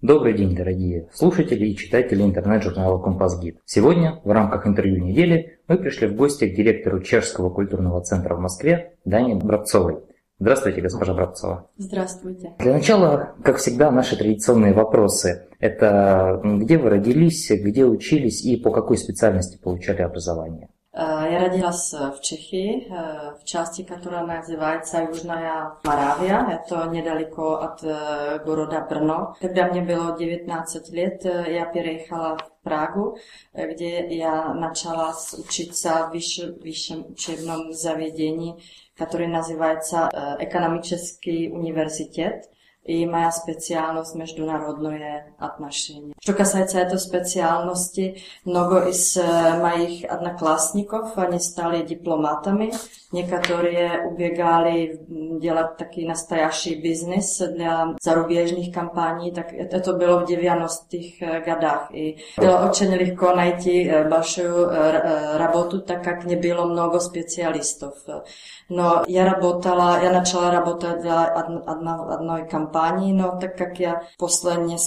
Добрый день, дорогие слушатели и читатели интернет-журнала «Компас Гид». Сегодня, в рамках интервью недели, мы пришли в гости к директору Чешского культурного центра в Москве Дане Братцовой. Здравствуйте, госпожа Братцова. Здравствуйте. Для начала, как всегда, наши традиционные вопросы. Это где вы родились, где учились и по какой специальности получали образование? Ja radila z, e, v Čechy, e, v časti, ktorá nazývajú sa Južná Marávia, je to nedaleko od e, Goroda Brno. Keď teda mne bylo 19 let, ja pierejchala v Prahu, kde ja začala učiť sa v vyššom učebnom zavedení, ktorý nazývajú sa Ekonomický univerzitet. И моя специалност международное отношение. Что касается этой специальности, много из моих одноклассников, они стали дипломатами. Некоторые убегали делать такой настоящий бизнес для зарубежных компаний. Так это было в 90-х годах. И было очень легко найти большую работу, так как не было много специалистов. Но я работала, я начала работать для одной компании компании, но так как я последние,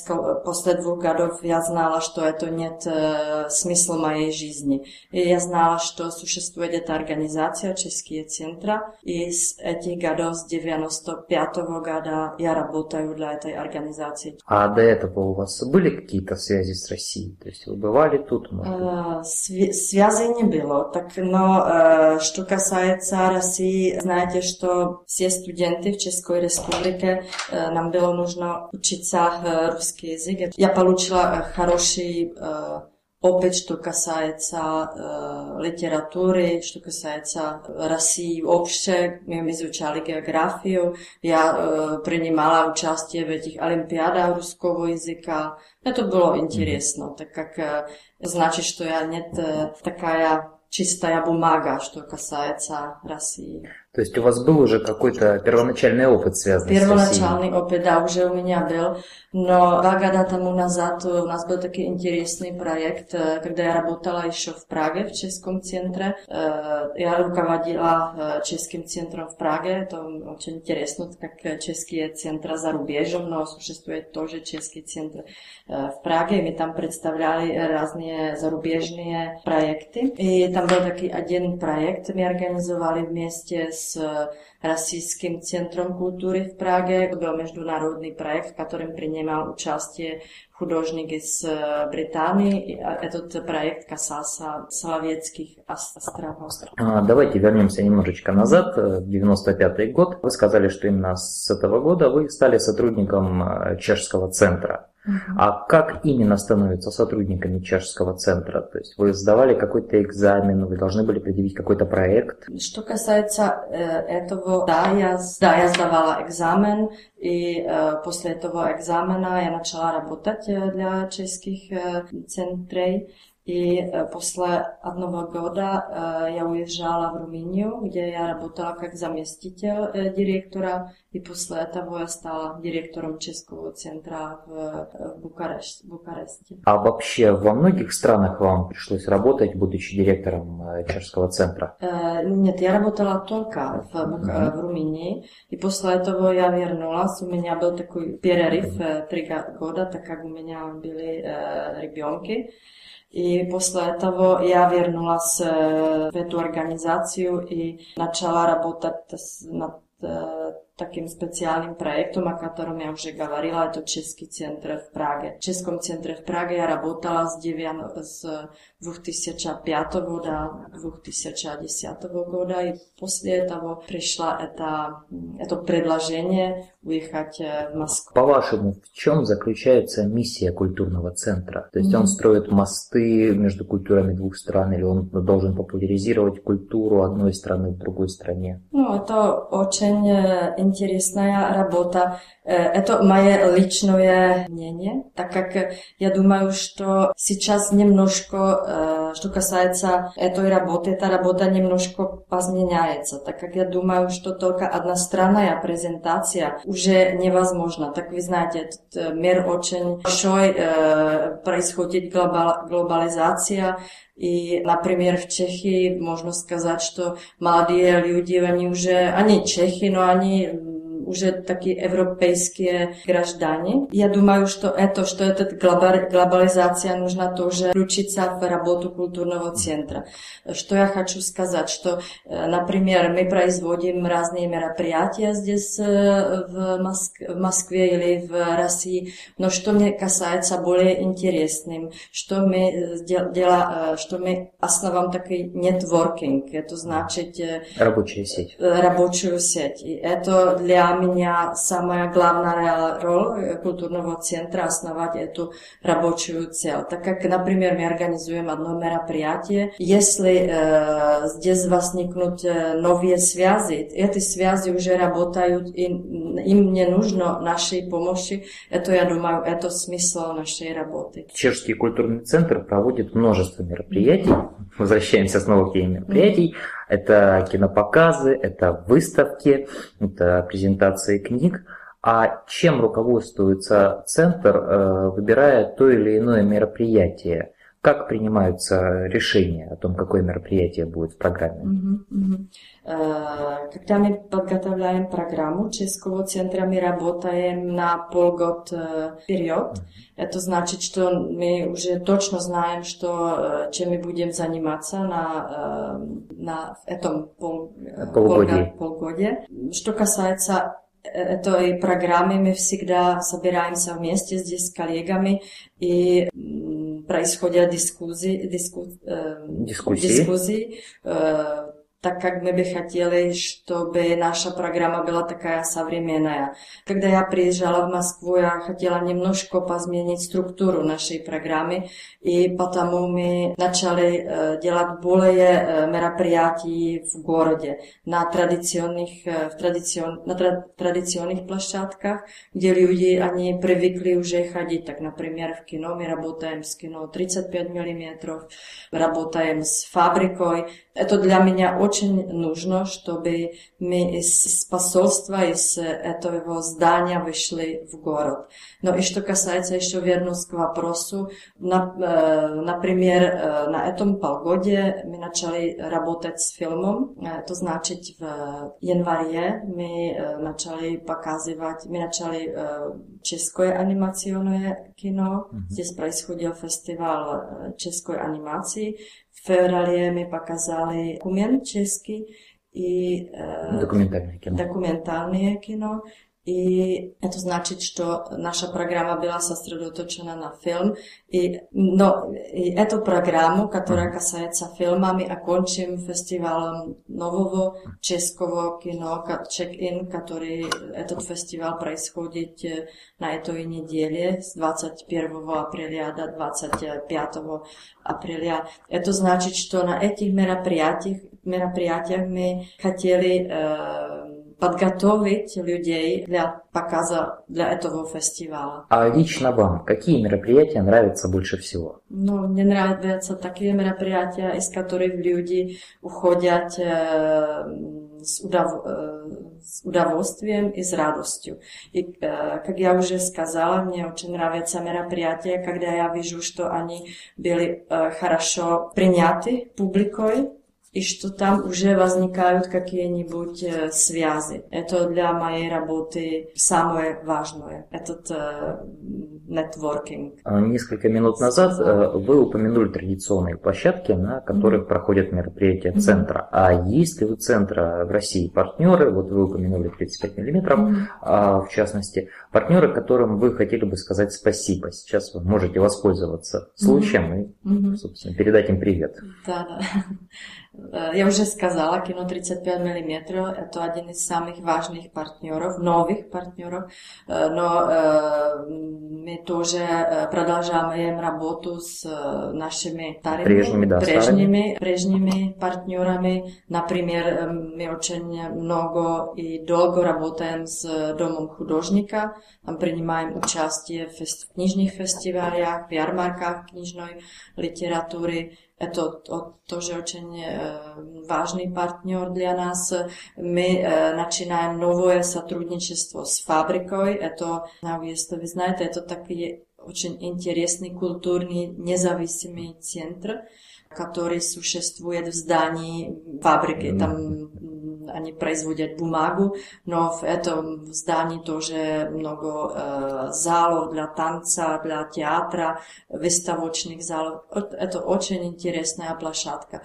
после двух годов я знала, что это нет э, смысла моей жизни. И я знала, что существует эта организация «Чешские центра», и с этих годов, с 95 -го года я работаю для этой организации. А до этого у вас были какие-то связи с Россией? То есть вы бывали тут? Может? Св связи не было, так, но э, что касается России, знаете, что все студенты в Чешской Республике э, Tam bylo нужно учиться русский язык. Я получила хороший опыт, что касается литературы, что касается России вообще. Мы изучали географию, я принимала участие в этих олимпиадах русского языка. Это было интересно, так как значит, что я нет такая чистая бумага, что касается России. То есть у вас был уже какой-то первоначальный опыт связан Первоначальный с опыт, да, уже у меня был. Но два года тому назад у нас был такой интересный проект, э, когда я работала еще в Праге, в Českом центре. Э, я руководила Českим э, центром в Праге. Это очень интересно, как Českие центры за рубежом, но существует тоже Českий центр в Праге. Мы там представляли разные зарубежные проекты. И там был такой один проект, мы организовали вместе с с Российским центром культуры в Праге. Был международный проект, в котором принимал участие художник из Британии. Этот проект касался Соловецких островов. Давайте вернемся немножечко назад, 95 э, год. Вы сказали, что именно с этого года вы стали сотрудником э, чешского центра. А как именно становятся сотрудниками чешского центра? То есть вы сдавали какой-то экзамен, вы должны были предъявить какой-то проект? Что касается э, этого, да я, да, я сдавала экзамен, и э, после этого экзамена я начала работать э, для чешских э, центрей. И э, после одного года э, я уезжала в Румынию, где я работала как заместитель директора и после этого я стала директором Чешского центра в, в Букареш, Букаресте. А вообще во многих странах вам пришлось работать, будучи директором э, Чешского центра? Э, нет, я работала только в, Бук... да. в Румынии. И после этого я вернулась. У меня был такой перерыв э, три года, так как у меня были э, ребенки. И после этого я вернулась э, в эту организацию и начала работать над Таким специальным проектом, о котором я уже говорила, это Český центр в Праге. В центре в Праге я работала с, 2005 года, 2010 года и после этого пришла это, это предложение уехать в Москву. По-вашему, в чем заключается миссия культурного центра? То есть mm-hmm. он строит мосты между культурами двух стран или он должен популяризировать культуру одной страны в другой стране? Ну, это очень интересная работа. Э, это мое личное мнение, так как э, я думаю, что сейчас немножко, э, что касается этой работы, эта работа немножко позменяется, так как я думаю, что только одностранная презентация уже невозможна. Так вы знаете, этот мир очень большой, происходит глобализация, и, например, в Чехии можно сказать, что молодые люди, они уже, они чехи, но они уже такие европейские граждане. Я думаю, что это, что эта глобализация нужна тоже включиться в работу культурного центра. Что я хочу сказать, что, например, мы производим разные мероприятия здесь в, Москве или в России, но что мне касается более интересным, что мы дела, что мы основам такой нетворкинг, это значит рабочая сеть. Рабочую сеть. И это для mňa sa moja glavná rola e, kultúrneho centra osnovať je tu rabočujú cieľ. Tak ak napríklad my organizujeme jedno mera prijatie, jestli e, zde z vás e, sviazy, tie sviazy už robotajú i им не нужно нашей помощи. Это, я думаю, это смысл нашей работы. Чешский культурный центр проводит множество мероприятий. Возвращаемся снова к теме мероприятий. Это кинопоказы, это выставки, это презентации книг. А чем руководствуется центр, э, выбирая то или иное мероприятие? как принимаются решения о том, какое мероприятие будет в программе? Угу, угу. Когда мы подготовляем программу Českого центра, мы работаем на полгод э, вперед. Это значит, что мы уже точно знаем, что э, чем мы будем заниматься на, на этом пол, полгоде. полгоде. Что касается это и программы, мы всегда собираемся вместе здесь с коллегами и parce qu'on a eh, так как мы бы хотели, чтобы наша программа была такая современная. Когда я приезжала в Москву, я хотела немножко позменить структуру нашей программы, и потому мы начали делать более мероприятий в городе на традиционных, в традицион, на тра, традиционных площадках, где люди, они привыкли уже ходить. Так, например, в кино мы работаем с кино 35 мм, работаем с фабрикой, Это для меня очень нужно, чтобы мы из посольства, из этого здания вышли в город. Но и что касается, еще вернусь к вопросу, на, э, например, э, на этом полгоде мы начали работать с фильмом, э, то значит в январе мы э, начали показывать, мы начали э, české анимационное кино, mm-hmm. здесь происходил фестиваль českой анимации, W mi pokazali dokument česki i e, dokumentarnije kino. Dokumentarnije kino и это значит, что наша программа была сосредоточена на фильм. И, но и эту программу, которая касается фильма, окончим фестивалом нового českого кино Check-in, который этот фестиваль происходит на этой неделе с 21 апреля до 25 апреля. Это значит, что на этих мероприятиях, мероприятиях мы хотели э, подготовить людей для показа для этого фестиваля. А лично вам какие мероприятия нравятся больше всего? Ну, мне нравятся такие мероприятия, из которых люди уходят э, с, удов... э, с удовольствием и с радостью. И, э, как я уже сказала, мне очень нравятся мероприятия, когда я вижу, что они были э, хорошо приняты публикой, и что там уже возникают какие-нибудь связи. Это для моей работы самое важное, этот нетворкинг. Несколько минут назад э, вы упомянули традиционные площадки, на которых проходят мероприятия центра. А есть ли у центра в России партнеры, вот вы упомянули 35 миллиметров, а, в частности, партнеры, которым вы хотели бы сказать спасибо. Сейчас вы можете воспользоваться случаем и, собственно, передать им привет. Да, да. Я уже сказала, кино 35 мм – это один из самых важных партнеров, новых партнеров, но мы тоже продолжаем работу с нашими старыми, прежними, да, прежними, старыми. прежними партнерами. Например, мы очень много и долго работаем с Домом художника, там принимаем участие в книжных фестивалях, в ярмарках книжной литературы, to, to, тоже очень важный партнер для нас. Мы начинаем новое сотрудничество с фабрикой. Это, если вы знаете, это такие очень интересный культурный независимый центр, который существует в здании фабрики. Там ani prezvodiať bumágu, no v etom zdání to, že mnoho e, zálov dla tanca, dla teatra, vystavočných zálov, je to očení interesné plašátka. E,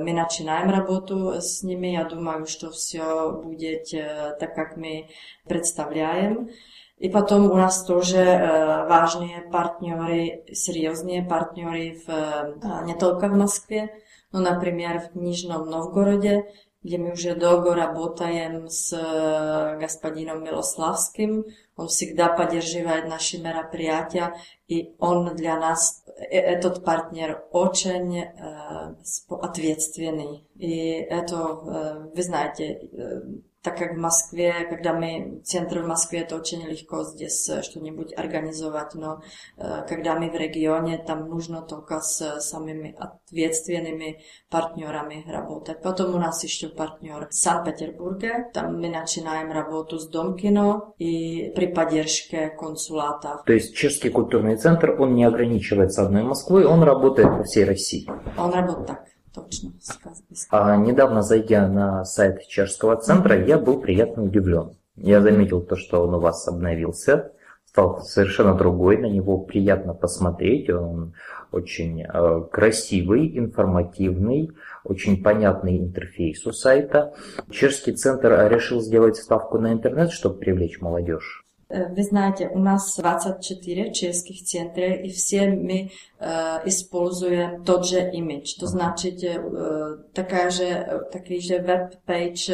my načínajem robotu s nimi, ja dúmajú, že to vše bude e, tak, jak my predstavľajem. I potom u nás to, že e, vážne partnery, seriózne partnery v e, netolka v Moskve, no napríklad v Nižnom Novgorode, idem už ja do botajem s e, gospodinom Miloslavským, on si kdá pade živa jedna šimera priatia i on dla nás e, etot partner očeň e, I eto, e, vy znáte, так как в Москве, когда мы, центр в Москве, это очень легко здесь что-нибудь организовать, но э, когда мы в регионе, там нужно только с самыми ответственными партнерами работать. Потом у нас еще партнер в Санкт-Петербурге, там мы начинаем работу с Домкино и при поддержке консулата. То есть Чешский культурный центр, он не ограничивается одной Москвой, он работает по всей России? Он работает так. Точно. А, недавно, зайдя на сайт чешского центра, я был приятно удивлен. Я заметил то, что он у вас обновился, стал совершенно другой, на него приятно посмотреть, он очень э, красивый, информативный, очень понятный интерфейс у сайта. Чешский центр решил сделать ставку на интернет, чтобы привлечь молодежь. Вы знаете, у нас 24 чешских центра, и все мы используем тот же имидж. То значит, такая же, такие же веб-пейдж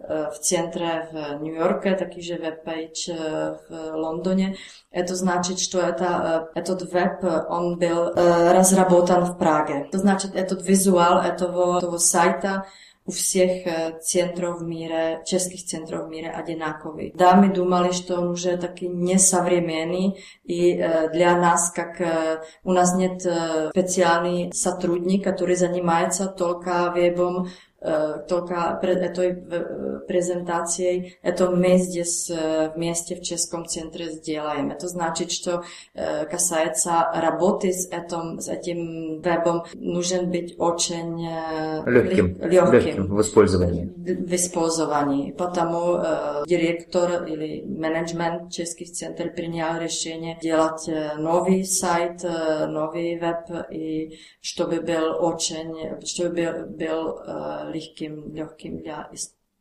в центре в Нью-Йорке, такие же веб-пейдж в Лондоне. Это значит, что это, этот веб, он был разработан в Праге. То значит, этот визуал этого, этого сайта u всех центров мира, českých центров мира одинаковые. Да, мы думали, что он уже таки несовременный, и для нас, как у нас нет специальный сотрудник, который занимается только вебом, E, toľka pred tej e, prezentáciej, je to my zde e, mieste v Českom centre zdieľajeme. To značí, že kasajca roboty s, etom, s etým webom môžem byť očeň ľahkým v spolzovaní. V spolzovaní. Potom direktor ili management Českých centr prinial riešenie dělat nový site, nový web, i, čo by byl očeň, čo by byl, легким, легким для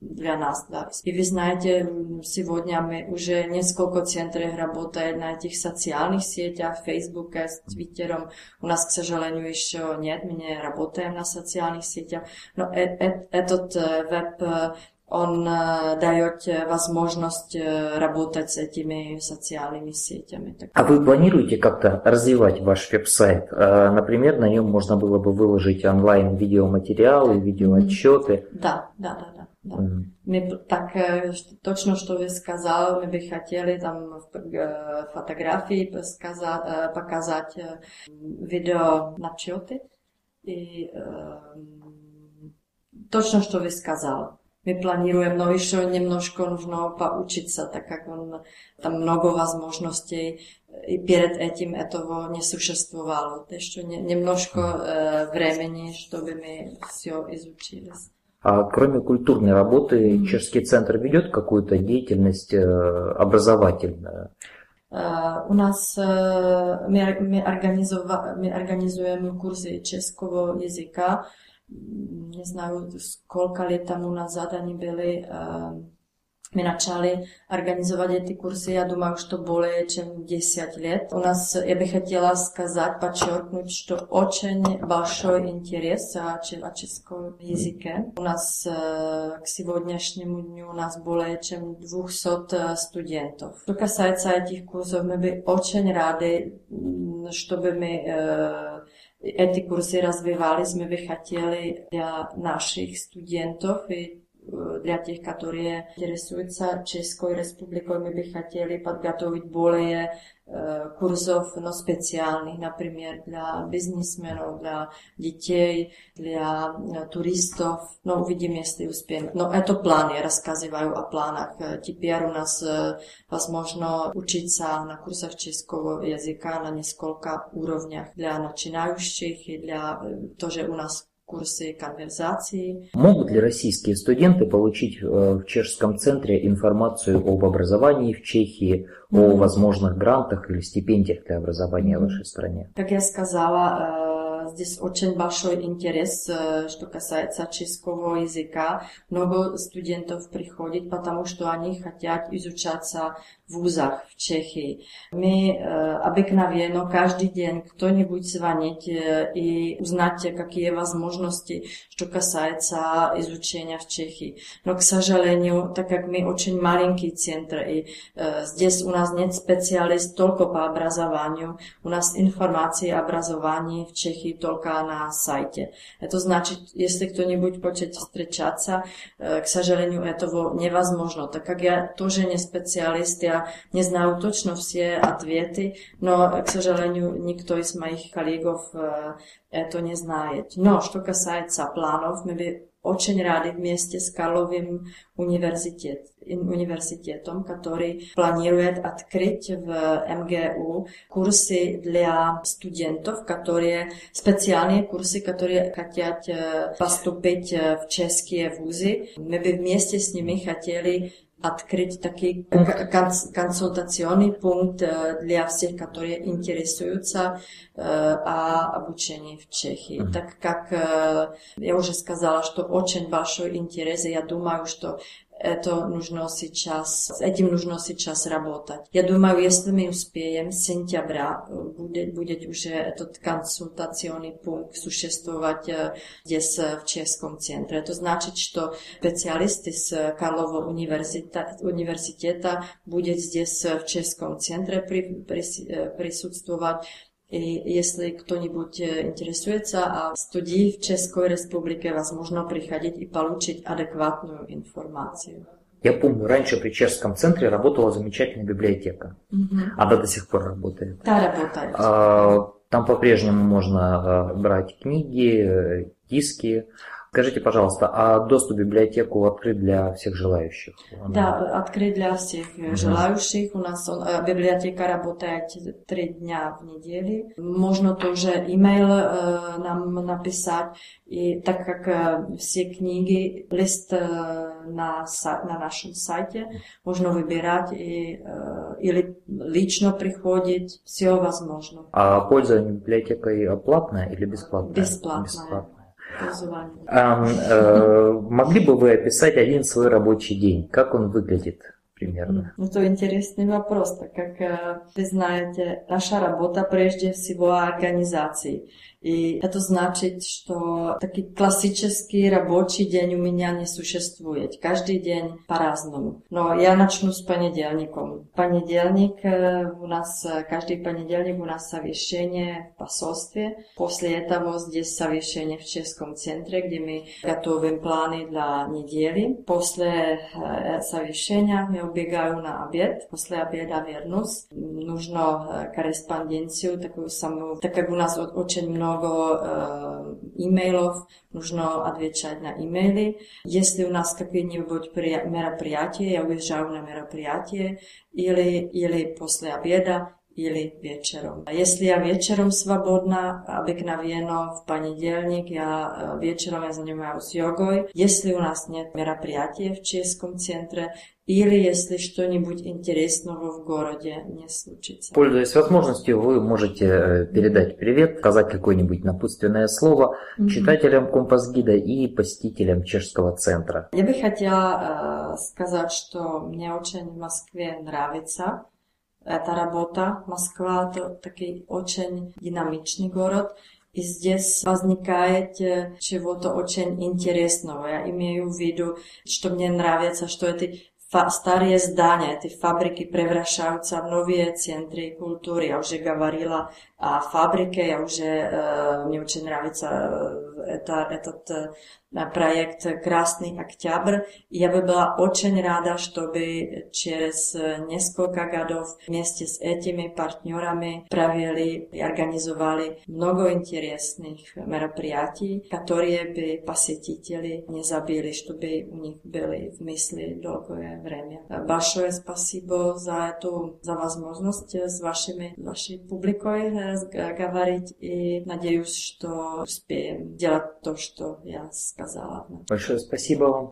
для нас. Да. И вы знаете, сегодня мы уже несколько центров работаем на этих социальных сетях, Фейсбуке, с Твиттером. У нас, к сожалению, еще нет, мы не работаем на социальных сетях. Но этот веб он дает возможность работать с этими социальными сетями. А вы планируете как-то развивать ваш веб-сайт? Э, например, на нем можно было бы выложить онлайн видеоматериалы, видеоотчеты? Да, да, да. да. Да. Mm. Мы, так э, точно, что вы сказал, мы бы хотели там э, фотографии сказать, показать видео начеты и точно, что вы сказал my planírujeme no išlo nemnožko nutno poučit se, tak jak on tam mnoho možností e, i перед этим этого не существовало. Так что не, немножко э, времени, чтобы мы все изучили. А кроме культурной работы, mm Чешский центр ведет какую-то деятельность образовательную? Uh, у нас uh, мы, мы, организова, мы организуем курсы чешского языка koľka kolika leta mu nazad oni bili ehm, my načali organizovať tie kurzy. Ja doma už to bolo чем 10 лет. У нас, я бы хотела сказать, подчеркнуть, что очень большой интерес о, о českом языке. У нас к сегодняшнему дню у нас более чем 200 студентов. Что касается этих курсов, мы бы очень рады, чтобы мы эти курсы развивали, мы бы хотели для наших студентов и для тех, которые интересуются Českой Республикой, мы бы хотели подготовить более э, курсов, но специальных, например, для бизнесменов, для детей, для э, туристов. Но увидим, если успеем. Но это планы, я рассказываю о планах. Теперь у нас э, возможно учиться на курсах чешского языка на несколько уровнях для начинающих и для тоже у нас курсы конверсации. Могут ли российские студенты получить э, в чешском центре информацию об образовании в Чехии, mm -hmm. о возможных грантах или стипендиях для образования в вашей стране? Как я сказала, э, здесь очень большой интерес, э, что касается чешского языка. Много студентов приходит, потому что они хотят изучаться v v Čechy. My, e, aby k nám jeno každý deň, kto nebuď zvaniť e, i uznáte, aké je vás možnosti, čo kasajca izučenia v Čechy. No k sažaleniu, tak jak my očeň malinký centr i e, zde u nás nie specialist, toľko po obrazovaniu, u nás informácie a obrazovanie v Čechy toľko na sajte. A to značí, jestli kto nebuď počet strečať sa, k sažaleniu je to nevazmožno. Tak ak ja to, že nie specialist, nezná útočnosti a tviety, no k sažaleniu nikto z mojich kolegov eh, eh, to nezná jeť. No, što sa plánov, my by očeň rádi v městě s Karlovým univerzitet, univerzitetom, ktorý planíruje odkryť v MGU kursy dla studentov, které speciálne kursy, které chcú eh, postupiť v české vůzy. My by v mieste s nimi chtěli. открыть такие конс консультационный пункт э, для всех, которые интересуются э, о обучении в Чехии. Так как э, я уже сказала, что очень большой интерес, и я думаю, что Eto nužno si čas, s etim nužno si čas rabotať. Ja dúmajú, jestli mi uspiejem, sentiabra bude, bude už eh, to konsultacióny punkt sušestovať eh, kde v Českom centre. To znači, že specialisti z Karlovo univerziteta bude zde v Českom centre eh, prisudstvovať И если кто-нибудь э, интересуется о а студии в Českой Республике, возможно приходить и получить адекватную информацию. Я помню, раньше при Чешском центре работала замечательная библиотека. Угу. Она до сих пор работает. Да, работает. А, там по-прежнему можно э, брать книги, э, диски. Скажите, пожалуйста, а доступ в библиотеку открыт для всех желающих? Да, открыт для всех угу. желающих. У нас э, библиотека работает три дня в неделю. Можно тоже имейл э, нам написать. И так как э, все книги, лист на, на нашем сайте, можно выбирать и, или лично приходить. Все возможно. А пользование библиотекой платное или бесплатное? Бесплатное. бесплатное. Э, могли бы вы описать один свой рабочий день? Как он выглядит? примерно? Ну, то интересный вопрос, так как э, вы знаете, наша работа прежде всего организации. И это значит, что такой классический рабочий день у меня не существует. Каждый день по-разному. Но я начну с понедельником. Понедельник у нас, каждый понедельник у нас совещание в посольстве. После этого здесь совещание в Чешском центре, где мы готовим планы для недели. После совещания я убегаю на обед. После обеда вернусь. Нужно корреспонденцию такую самую, так как у нас очень много много имейлов, нужно отвечать на имейлы. Если у нас какие-нибудь мероприятия, я уезжаю на мероприятие или, или после обеда, или вечером. Если я вечером свободна, обыкновенно в понедельник я вечером я занимаюсь йогой. Если у нас нет мероприятия в Чешском центре, или если что-нибудь интересного в городе не случится. Пользуясь возможностью, вы можете э, передать привет, сказать какое-нибудь напутственное слово mm-hmm. читателям Компас-гида и посетителям Чешского центра. Я бы хотела э, сказать, что мне очень в Москве нравится а эта работа. Москва — это такой очень динамичный город, и здесь возникает чего-то очень интересного. Я имею в виду, что мне нравится, что эти старые здания, эти фабрики превращаются в новые центры культуры. Я уже говорила о фабрике, я уже, э, мне очень нравится это, этот na projekt Krásny oktiabr. Ja by bola očeň ráda, što by čerez neskoľka gadov v mieste s etimi partnerami pravili i organizovali mnogo interesných meropriatí, ktoré by pasetiteli nezabili, što by u nich byli v mysli dlhé vremia. Bašové spasibo za tú za vás možnosť s vašimi, vašim publikoj eh, gavariť i nadejú, što spiem delať to, što ja spasím. сказала. Большое спасибо вам.